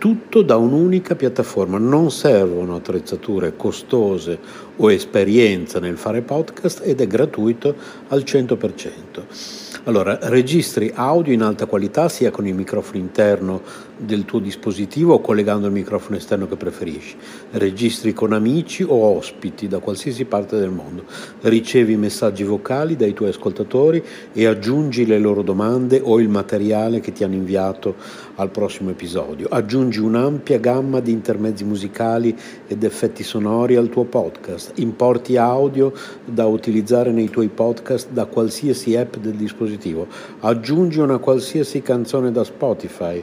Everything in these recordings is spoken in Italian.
tutto da un'unica piattaforma. Non servono attrezzature costose o esperienza nel fare podcast ed è gratuito al 100%. Allora, registri audio in alta qualità sia con il microfono interno del tuo dispositivo o collegando il microfono esterno che preferisci. Registri con amici o ospiti da qualsiasi parte del mondo. Ricevi messaggi vocali dai tuoi ascoltatori e aggiungi le loro domande o il materiale che ti hanno inviato al prossimo episodio. Aggiungi un'ampia gamma di intermezzi musicali ed effetti sonori al tuo podcast. Importi audio da utilizzare nei tuoi podcast da qualsiasi app del dispositivo. Aggiungi una qualsiasi canzone da Spotify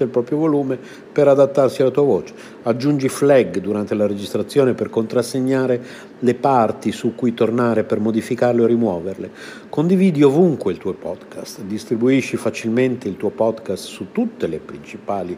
il proprio volume per adattarsi alla tua voce. Aggiungi flag durante la registrazione per contrassegnare le parti su cui tornare per modificarle o rimuoverle. Condividi ovunque il tuo podcast, distribuisci facilmente il tuo podcast su tutte le principali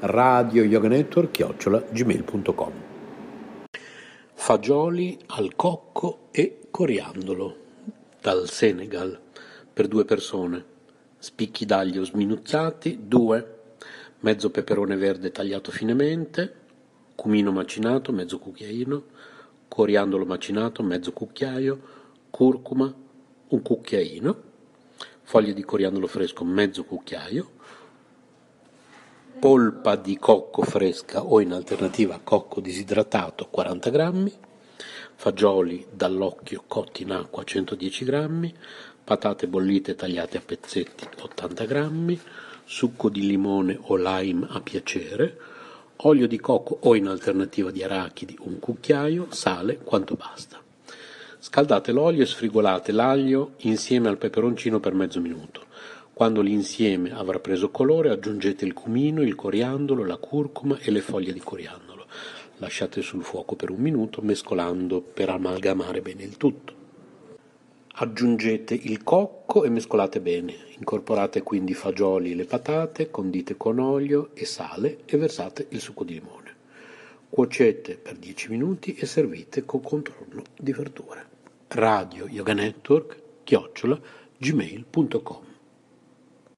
radio yoga network chiocciola gmail.com Fagioli al cocco e coriandolo dal Senegal per due persone. Spicchi d'aglio sminuzzati due. Mezzo peperone verde tagliato finemente cumino macinato mezzo cucchiaino coriandolo macinato mezzo cucchiaio curcuma un cucchiaino foglie di coriandolo fresco mezzo cucchiaio polpa di cocco fresca o in alternativa cocco disidratato 40 grammi, fagioli dall'occhio cotti in acqua 110 grammi, patate bollite tagliate a pezzetti 80 grammi, succo di limone o lime a piacere, olio di cocco o in alternativa di arachidi un cucchiaio, sale quanto basta. Scaldate l'olio e sfrigolate l'aglio insieme al peperoncino per mezzo minuto. Quando l'insieme avrà preso colore aggiungete il cumino, il coriandolo, la curcuma e le foglie di coriandolo. Lasciate sul fuoco per un minuto mescolando per amalgamare bene il tutto. Aggiungete il cocco e mescolate bene. Incorporate quindi i fagioli e le patate, condite con olio e sale e versate il succo di limone. Cuocete per 10 minuti e servite con contorno di verdure. Radio Yoga Network, chiocciola, gmail.com